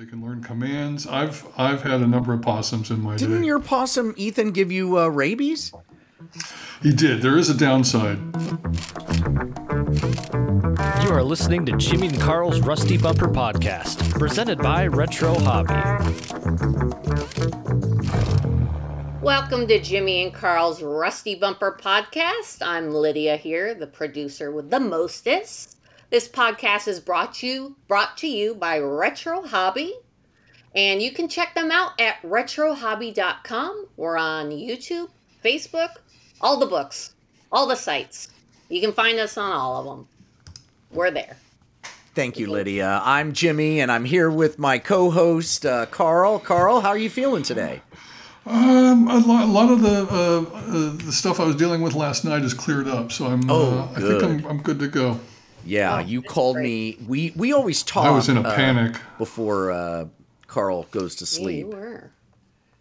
They can learn commands. I've I've had a number of possums in my Didn't day. your possum Ethan give you uh, rabies? he did. There is a downside. You are listening to Jimmy and Carl's Rusty Bumper Podcast, presented by Retro Hobby. Welcome to Jimmy and Carl's Rusty Bumper Podcast. I'm Lydia here, the producer with the mostest. This podcast is brought to you brought to you by Retro Hobby. And you can check them out at retrohobby.com. We're on YouTube, Facebook, all the books, all the sites. You can find us on all of them. We're there. Thank you, Lydia. I'm Jimmy, and I'm here with my co-host uh, Carl. Carl, how are you feeling today? Um, a lot, a lot of the uh, uh, the stuff I was dealing with last night is cleared up, so I'm. Oh, uh, I think. I'm, I'm good to go. Yeah, Oh, you called great. me. We we always talk. I was in a uh, panic. before uh, Carl goes to Yeah, sleep. you were.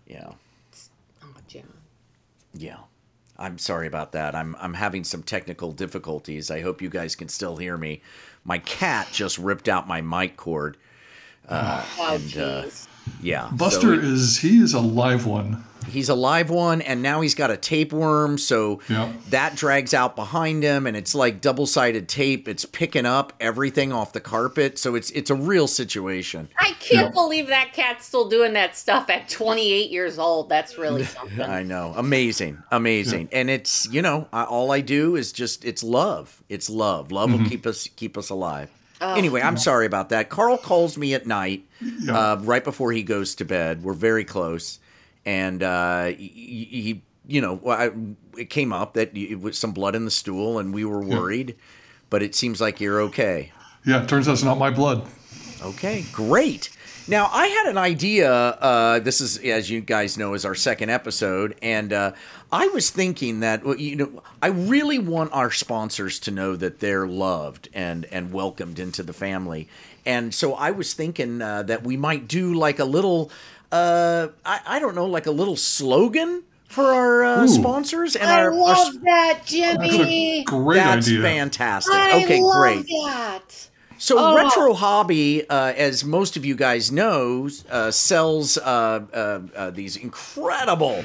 Yeah, Oh, John. yeah. I'm sorry about that. I'm I'm having some technical difficulties. I hope you guys can still hear me. My cat just ripped out my mic cord. Oh, And, uh, jeez. Yeah, Buster so is he is a live one. he's a live one, and now he's got a tapeworm, so Yeah. that drags out behind him, and it's like double sided tape. It's picking up everything off the carpet, so it's it's a real situation. I can't Yeah. believe that cat's still doing that stuff at 28 years old. That's really something. I know, amazing, amazing, and it's you know I, all I do is just it's love, it's love. Love will mm-hmm. keep us keep us alive. Anyway, I'm sorry about that. Carl calls me at night, Yeah. uh, right before he goes to bed. We're very close, and uh, he, he you know, I, it came up that it was some blood in the stool, and we were worried, but it seems like you're okay. Yeah, it turns out it's not my blood. Okay, great. Now I had an idea. Uh, this is, as you guys know, is our second episode, and uh, I was thinking that well, you know I really want our sponsors to know that they're loved and and welcomed into the family, and so I was thinking uh, that we might do like a little, uh, I, I don't know, like a little slogan for our uh, sponsors and I our. our love that, That's a Jimmy. great that's idea. fantastic. I okay, love great. that. So Oh. Retro Hobby, uh, as most of you guys know, uh, sells uh, uh, uh, these incredible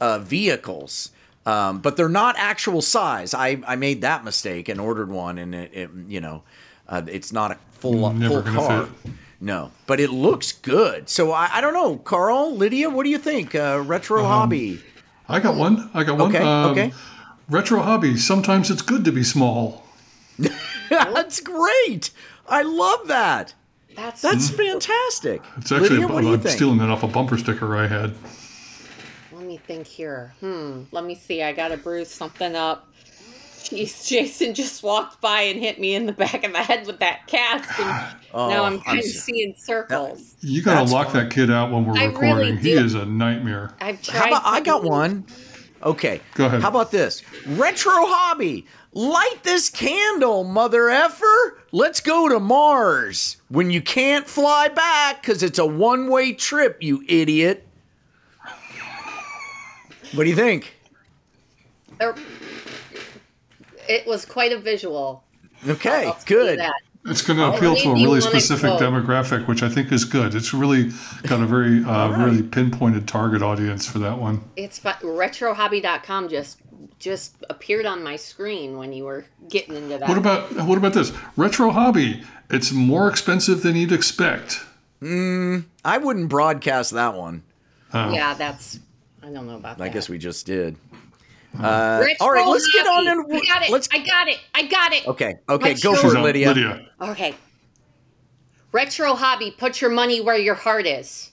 uh, vehicles, um, but they're not actual size. I, I made that mistake and ordered one, and it, it you know, uh, it's not a full Never full car. fit. No, but it looks good. So I, I don't know, Carl, Lydia, what do you think? Uh, Retro Hobby. I got one. I got one. Okay, Um, okay. Retro hobby. Sometimes it's good to be small. That's great. I love that. That's, That's fantastic. It's actually Lydia, what do you I'm think? stealing that off a bumper sticker I had. let me think here. Hmm. Let me see. I gotta bruise something up. Jeez, Jason just walked by and hit me in the back of the head with that cast, and Oh, now I'm I'm kind of seeing circles. You gotta That's lock fine. that kid out when we're I really recording. he is a nightmare. I've tried. How about I got one? Okay. Go ahead. How about this? Retro hobby. Light this candle, mother effer. Let's go to Mars when you can't fly back because it's a one way trip, you idiot. What do you think? There- It was quite a visual. Okay, I'll tell you good. that. It's going to Oh, appeal to a really specific quote. demographic, which I think is good. It's really got a very, uh, really pinpointed target audience for that one. It's fu- retrohobby.com just just appeared on my screen when you were getting into that. What about what about this retro hobby? It's more expensive than you'd expect. I wouldn't broadcast that one. yeah, that's. I don't know about that. I guess we just did. Uh, uh-huh. Retro all right, let's get on and- I got it. let's- I got it. I got it. Okay, okay, Retro- go for it, Lydia. Lydia. Okay. Retro hobby. Put your money where your heart is.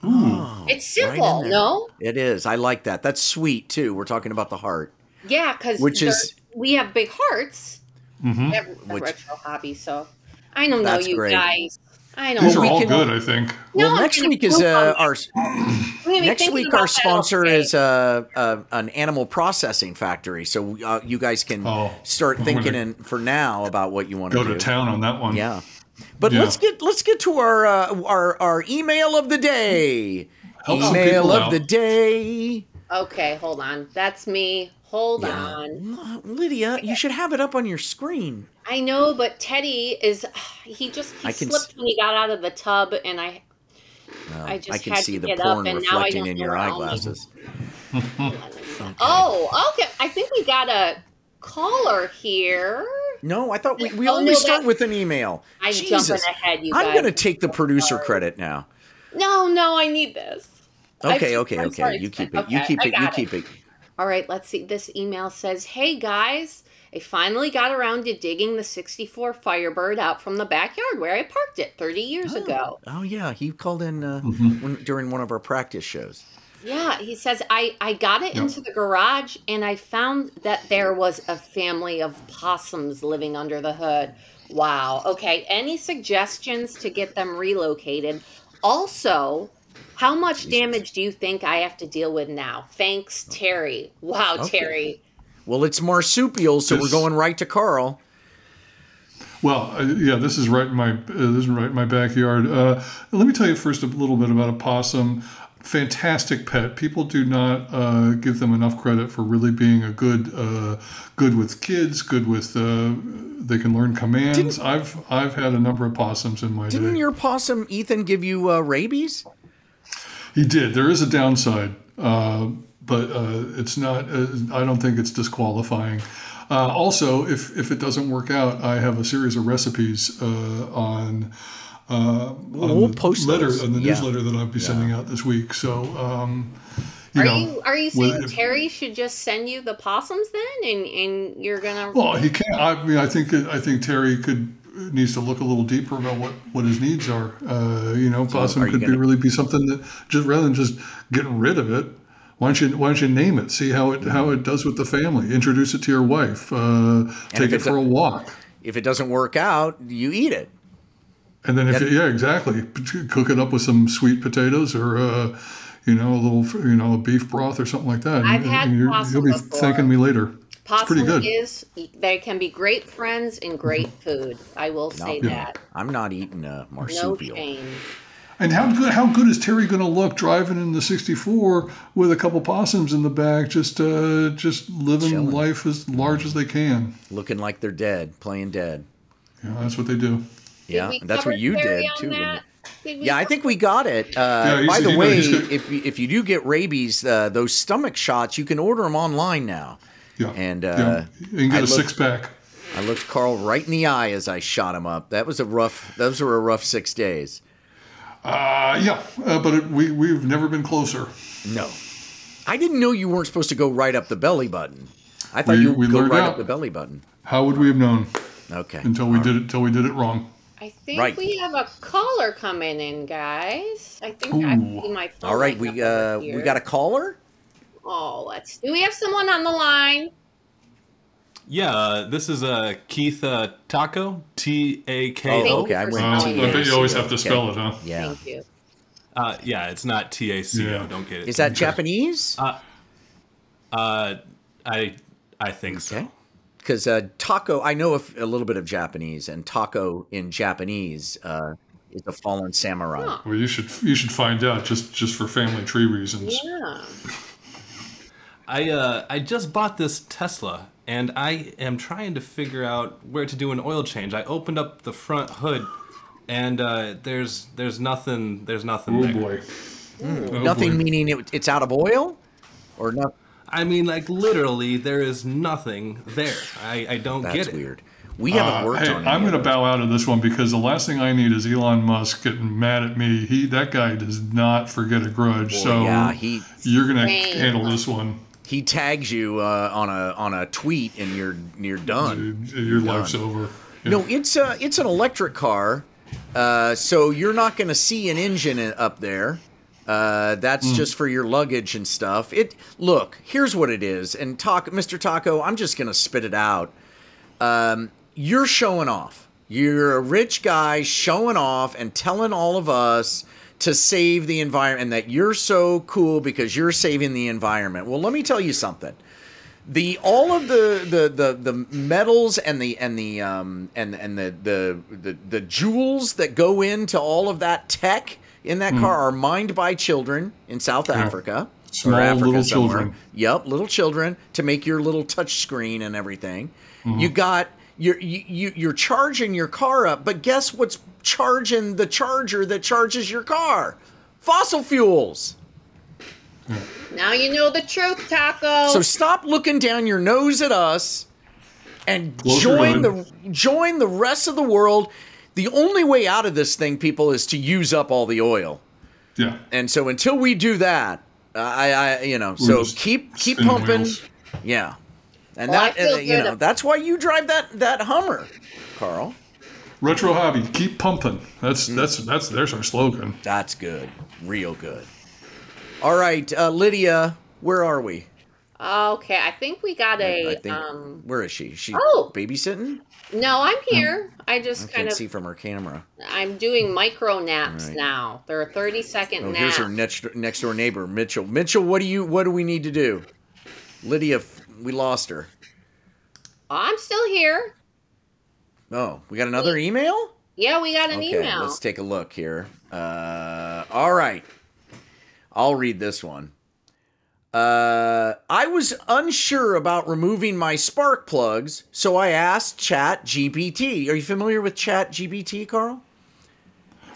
Hmm. Oh, It's simple, there. no? It is. I like that. That's sweet too. We're talking about the heart. Yeah, because Which is- we have big hearts. Mm-hmm. At Which- retro hobby, so I don't know you great. guys. I don't These know. are we all can- good, I think. No, well, I'm next week is uh, our I'm gonna be next week our sponsor all day. is uh, uh, an animal processing factory. So uh, you guys can Oh, start I'm thinking gonna in, for now about what you want to Go to to do. town on that one. Yeah. But Yeah. let's get let's get to our uh, our our email of the day. Help email of out. the day. Okay, hold on. That's me. Hold Yeah. on. Lydia, you should have it up on your screen. I know, but Teddy is he just he I slipped when he got out of the tub and I Well, I just can had see to the get up, porn I reflecting don't in your eyeglasses. Oh, okay. I think we got a caller here. No, I thought we, we Oh, always no, start with an email. I'm Jesus. jumping ahead, you I'm guys. going to take the producer credit now. No, no, I need this. I'm Okay, okay, I'm okay. sorry. You keep it. You keep it. You got keep it. All right, let's see. This email says, "Hey guys, I finally got around to digging the 64 Firebird out from the backyard where I parked it 30 years ago." Oh yeah, he called in uh, Mm-hmm. when, during one of our practice shows. Yeah, he says I I got it into the garage and I found that there was a family of possums living under the hood. Wow. Okay, any suggestions to get them relocated? Also, how much damage do you think I have to deal with now? Thanks, Terry. Wow, Okay. Terry. Well, it's marsupials, so we're going right to Carl. Well, uh, yeah, this is right in my uh, this is right in my backyard. Uh, let me tell you first a little bit about a possum. Fantastic pet. People do not uh, give them enough credit for really being a good uh, good with kids. Good with uh, they can learn commands. I've I've had a number of possums in my Didn't day. your possum Ethan give you uh, rabies? He did. There is a downside, uh, but uh, it's not. Uh, I don't think it's disqualifying. Uh, also, if if it doesn't work out, I have a series of recipes uh, on. Uh, on we'll the post letter those. on the Yeah. newsletter that I'll be sending out this week. So, um, you Are know, you are you saying if- Terry should just send you the possums then, and and you're gonna? Well, he can't. I mean, I think I think Terry could needs to look a little deeper about what, what his needs are. Uh, you know, possum you could be gonna- really be something that just rather than just getting rid of it. Why don't you Why don't you name it? See how it how it does with the family. Introduce it to your wife. Uh, take it for a- a walk. If it doesn't work out, you eat it. And then if That- you, yeah, exactly, cook it up with some sweet potatoes or uh, you know a little you know a beef broth or something like that. I've and, had and you're- possum you'll be before. thanking me later. It's Possum pretty good. is they can be great friends and great food. I will say No. that. I'm not eating a No marsupial. shame. And how good how good is Terry going to look driving in the '64 with a couple possums in the back, just uh, just living Chilling. life as large as they can? Looking like they're dead, playing dead. Yeah, that's what they do. Yeah, we and that's cover what you Terry did on too. wouldn't that? it? Did we Yeah, I think we got it. Uh, he's- by the you know, way, he's if you, if you do get rabies, uh, those stomach shots you can order them online now. Yeah, And, yeah. uh, you can get I a looked- six pack. I looked Carl right in the eye as I shot him up. That was a rough. Those were a rough six days. Uh, yeah, uh, but it, we we've never been closer. No, I didn't know you weren't supposed to go right up the belly button. I thought We- you we would go learned right out. up the belly button. How would we have known Okay. until we did it? Until we did it wrong. I think Right. we have a caller coming in, guys. I think I Ooh. see my phone. All right, we uh we got a caller. Oh, let's. Do we have someone on the line? Yeah, uh, this is uh, Keith uh, Taco, T A K Oh, okay. I went. Uh, spelling bet you always have to spell it, huh? Yeah. Thank you. Uh, yeah, it's not T A C O. Yeah. Don't get it. Is that Japanese? Uh, I I think so. Because uh, taco, I know a, f- a little bit of Japanese, and taco in Japanese uh, is a fallen samurai. Huh. Well, you should you should find out just just for family tree reasons. Yeah. I uh, I just bought this Tesla, and I am trying to figure out where to do an oil change. I opened up the front hood, and uh, there's there's nothing there's nothing Oh there. boy. Oh, Nothing boy. meaning it, it's out of oil, or not. I mean, like literally, there is nothing there. I, I don't That's get it. weird. We haven't Uh, worked hey, on. I'm going to bow out of this one because the last thing I need is Elon Musk getting mad at me. He that guy does not forget a grudge. Well, so yeah, he- you're going to handle this one. He tags you uh, on a on a tweet, and you're you're done. Dude, Your life's over. Yeah. No, it's a it's an electric car, uh, so you're not going to see an engine up there. Uh, that's Hmm. just for your luggage and stuff. It look here's what it is, and talk, Mr. Taco. I'm just going to spit it out. Um, you're showing off. You're a rich guy showing off and telling all of us to save the environment and that you're so cool because you're saving the environment. Well, let me tell you something the all of the the the, the metals and the and the um and and the, the the the jewels that go into all of that tech in that car are mined by children in South Africa. Small Africa little somewhere. children. Yep, little children to make your little touch screen and everything. Mm-hmm. You got you're you, you you're charging your car up, but guess what's charging the charger that charges your car? Fossil fuels. Now you know the truth, Taco. So stop looking down your nose at us and Close your join the join the rest of the world. The only way out of this thing, people, is to use up all the oil. Yeah. And so until we do that, I, I you know, We're so keep keep pumping. wheels. Yeah. And Well, that feel uh, you know, ab- that's why you drive that that Hummer, Carl. Retro hobby, keep pumping. That's Mm. that's that's there's our slogan. That's good. Real good. All right, uh, Lydia, where are we? okay, I think we got a. I think um, where is she? She Oh! babysitting? no, I'm here. I just I kind can't of. see from her camera. I'm doing micro naps Right. now. They're 30 second Oh, naps. here's her next next door neighbor, Mitchell. Mitchell, what do you what do we need to do? Lydia, f- we lost her. I'm still here. Oh, we got another email. Yeah, we got an Okay, email. let's take a look here. Uh, all right, I'll read this one. Uh, I was unsure about removing my spark plugs, so I asked Chat GPT. Are you familiar with Chat GPT, Carl?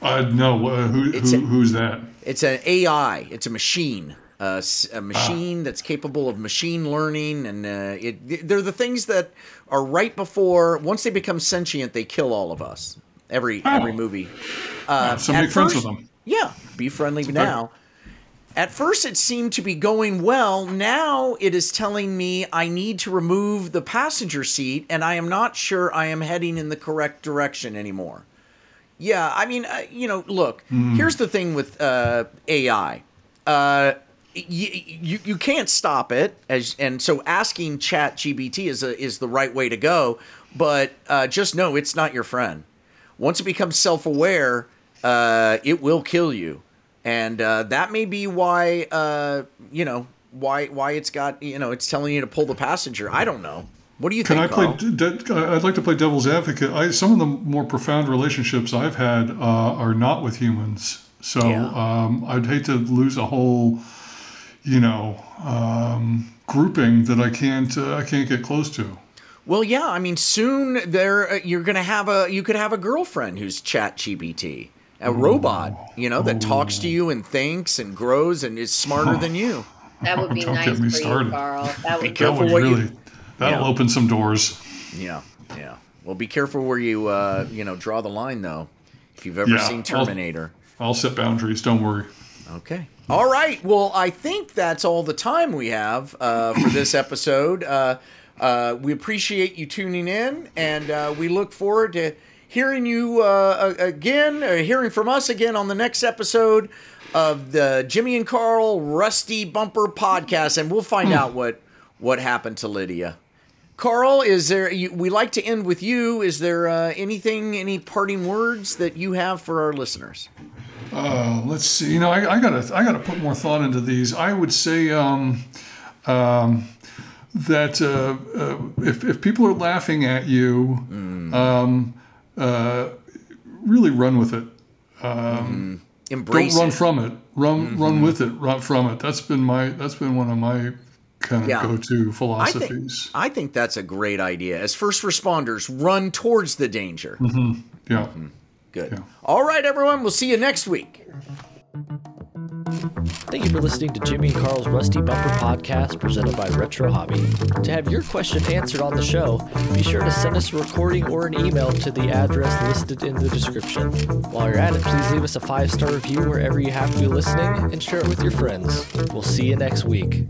Uh, no, uh, who, who a- who's that? It's an AI. It's a machine. Uh, Ah. a machine that's capable of machine learning, and uh, it, they're the things that are right before. Once they become sentient, they kill all of us. Every every Oh. movie. Uh, so at make friends with them. Yeah, be friendly now. At first, it seemed to be going well. Now it is telling me I need to remove the passenger seat, and I am not sure I am heading in the correct direction anymore. Yeah, I mean, uh, you know, look, here's the thing with uh, AI. Uh, you, you, you can't stop it, as and so asking Chat GPT is a, is the right way to go. But uh, just know it's not your friend. Once it becomes self aware, uh, it will kill you, and uh, that may be why uh, you know why why it's got you know it's telling you to pull the passenger. I don't know. What do you Can I think? play? Carl? d- d- I'd like to play devil's advocate. I, some of the more profound relationships I've had uh, are not with humans, so Yeah. um, I'd hate to lose a whole, you know, um, grouping that I can't uh, I can't get close to. Well, yeah. I mean, soon there uh, you're gonna have a you could have a girlfriend who's Chat GPT, a robot, you know, that talks to you and thinks and grows and is smarter than you. that would be Don't nice get for me you, started. Carl. That would be careful. That would what you- really that'll Yeah. open some doors. Yeah, yeah. Well, be careful where you uh, you know draw the line, though. If you've ever Yeah, seen I'll- Terminator. I'll set boundaries. Don't worry. Okay. All right. Well, I think that's all the time we have uh, for this episode. Uh, uh, we appreciate you tuning in, and uh, we look forward to hearing you uh, again, or hearing from us again on the next episode of the Jimmy and Carl Rusty Bumper podcast, and we'll find out what what happened to Lydia. Carl, is there? You, we like to end with you. Is there uh, anything, any parting words that you have for our listeners? Uh, let's see. You know, I, I gotta I gotta put more thought into these. I would say um, um, that uh, uh, if if people are laughing at you, um, uh, really run with it. Embrace Don't run it. from it. Run run with it. Run from it. That's been my that's been one of my kind of Yeah. go-to I think, philosophies. I think that's a great idea. As first responders, run towards the danger. yeah. Good. Yeah. All right, everyone. We'll see you next week. Thank you for listening to Jimmy and Carl's Rusty Bumper podcast presented by Retro Hobby. To have your question answered on the show, be sure to send us a recording or an email to the address listed in the description. While you're at it, please leave us a five star review wherever you happen to be listening and share it with your friends. We'll see you next week.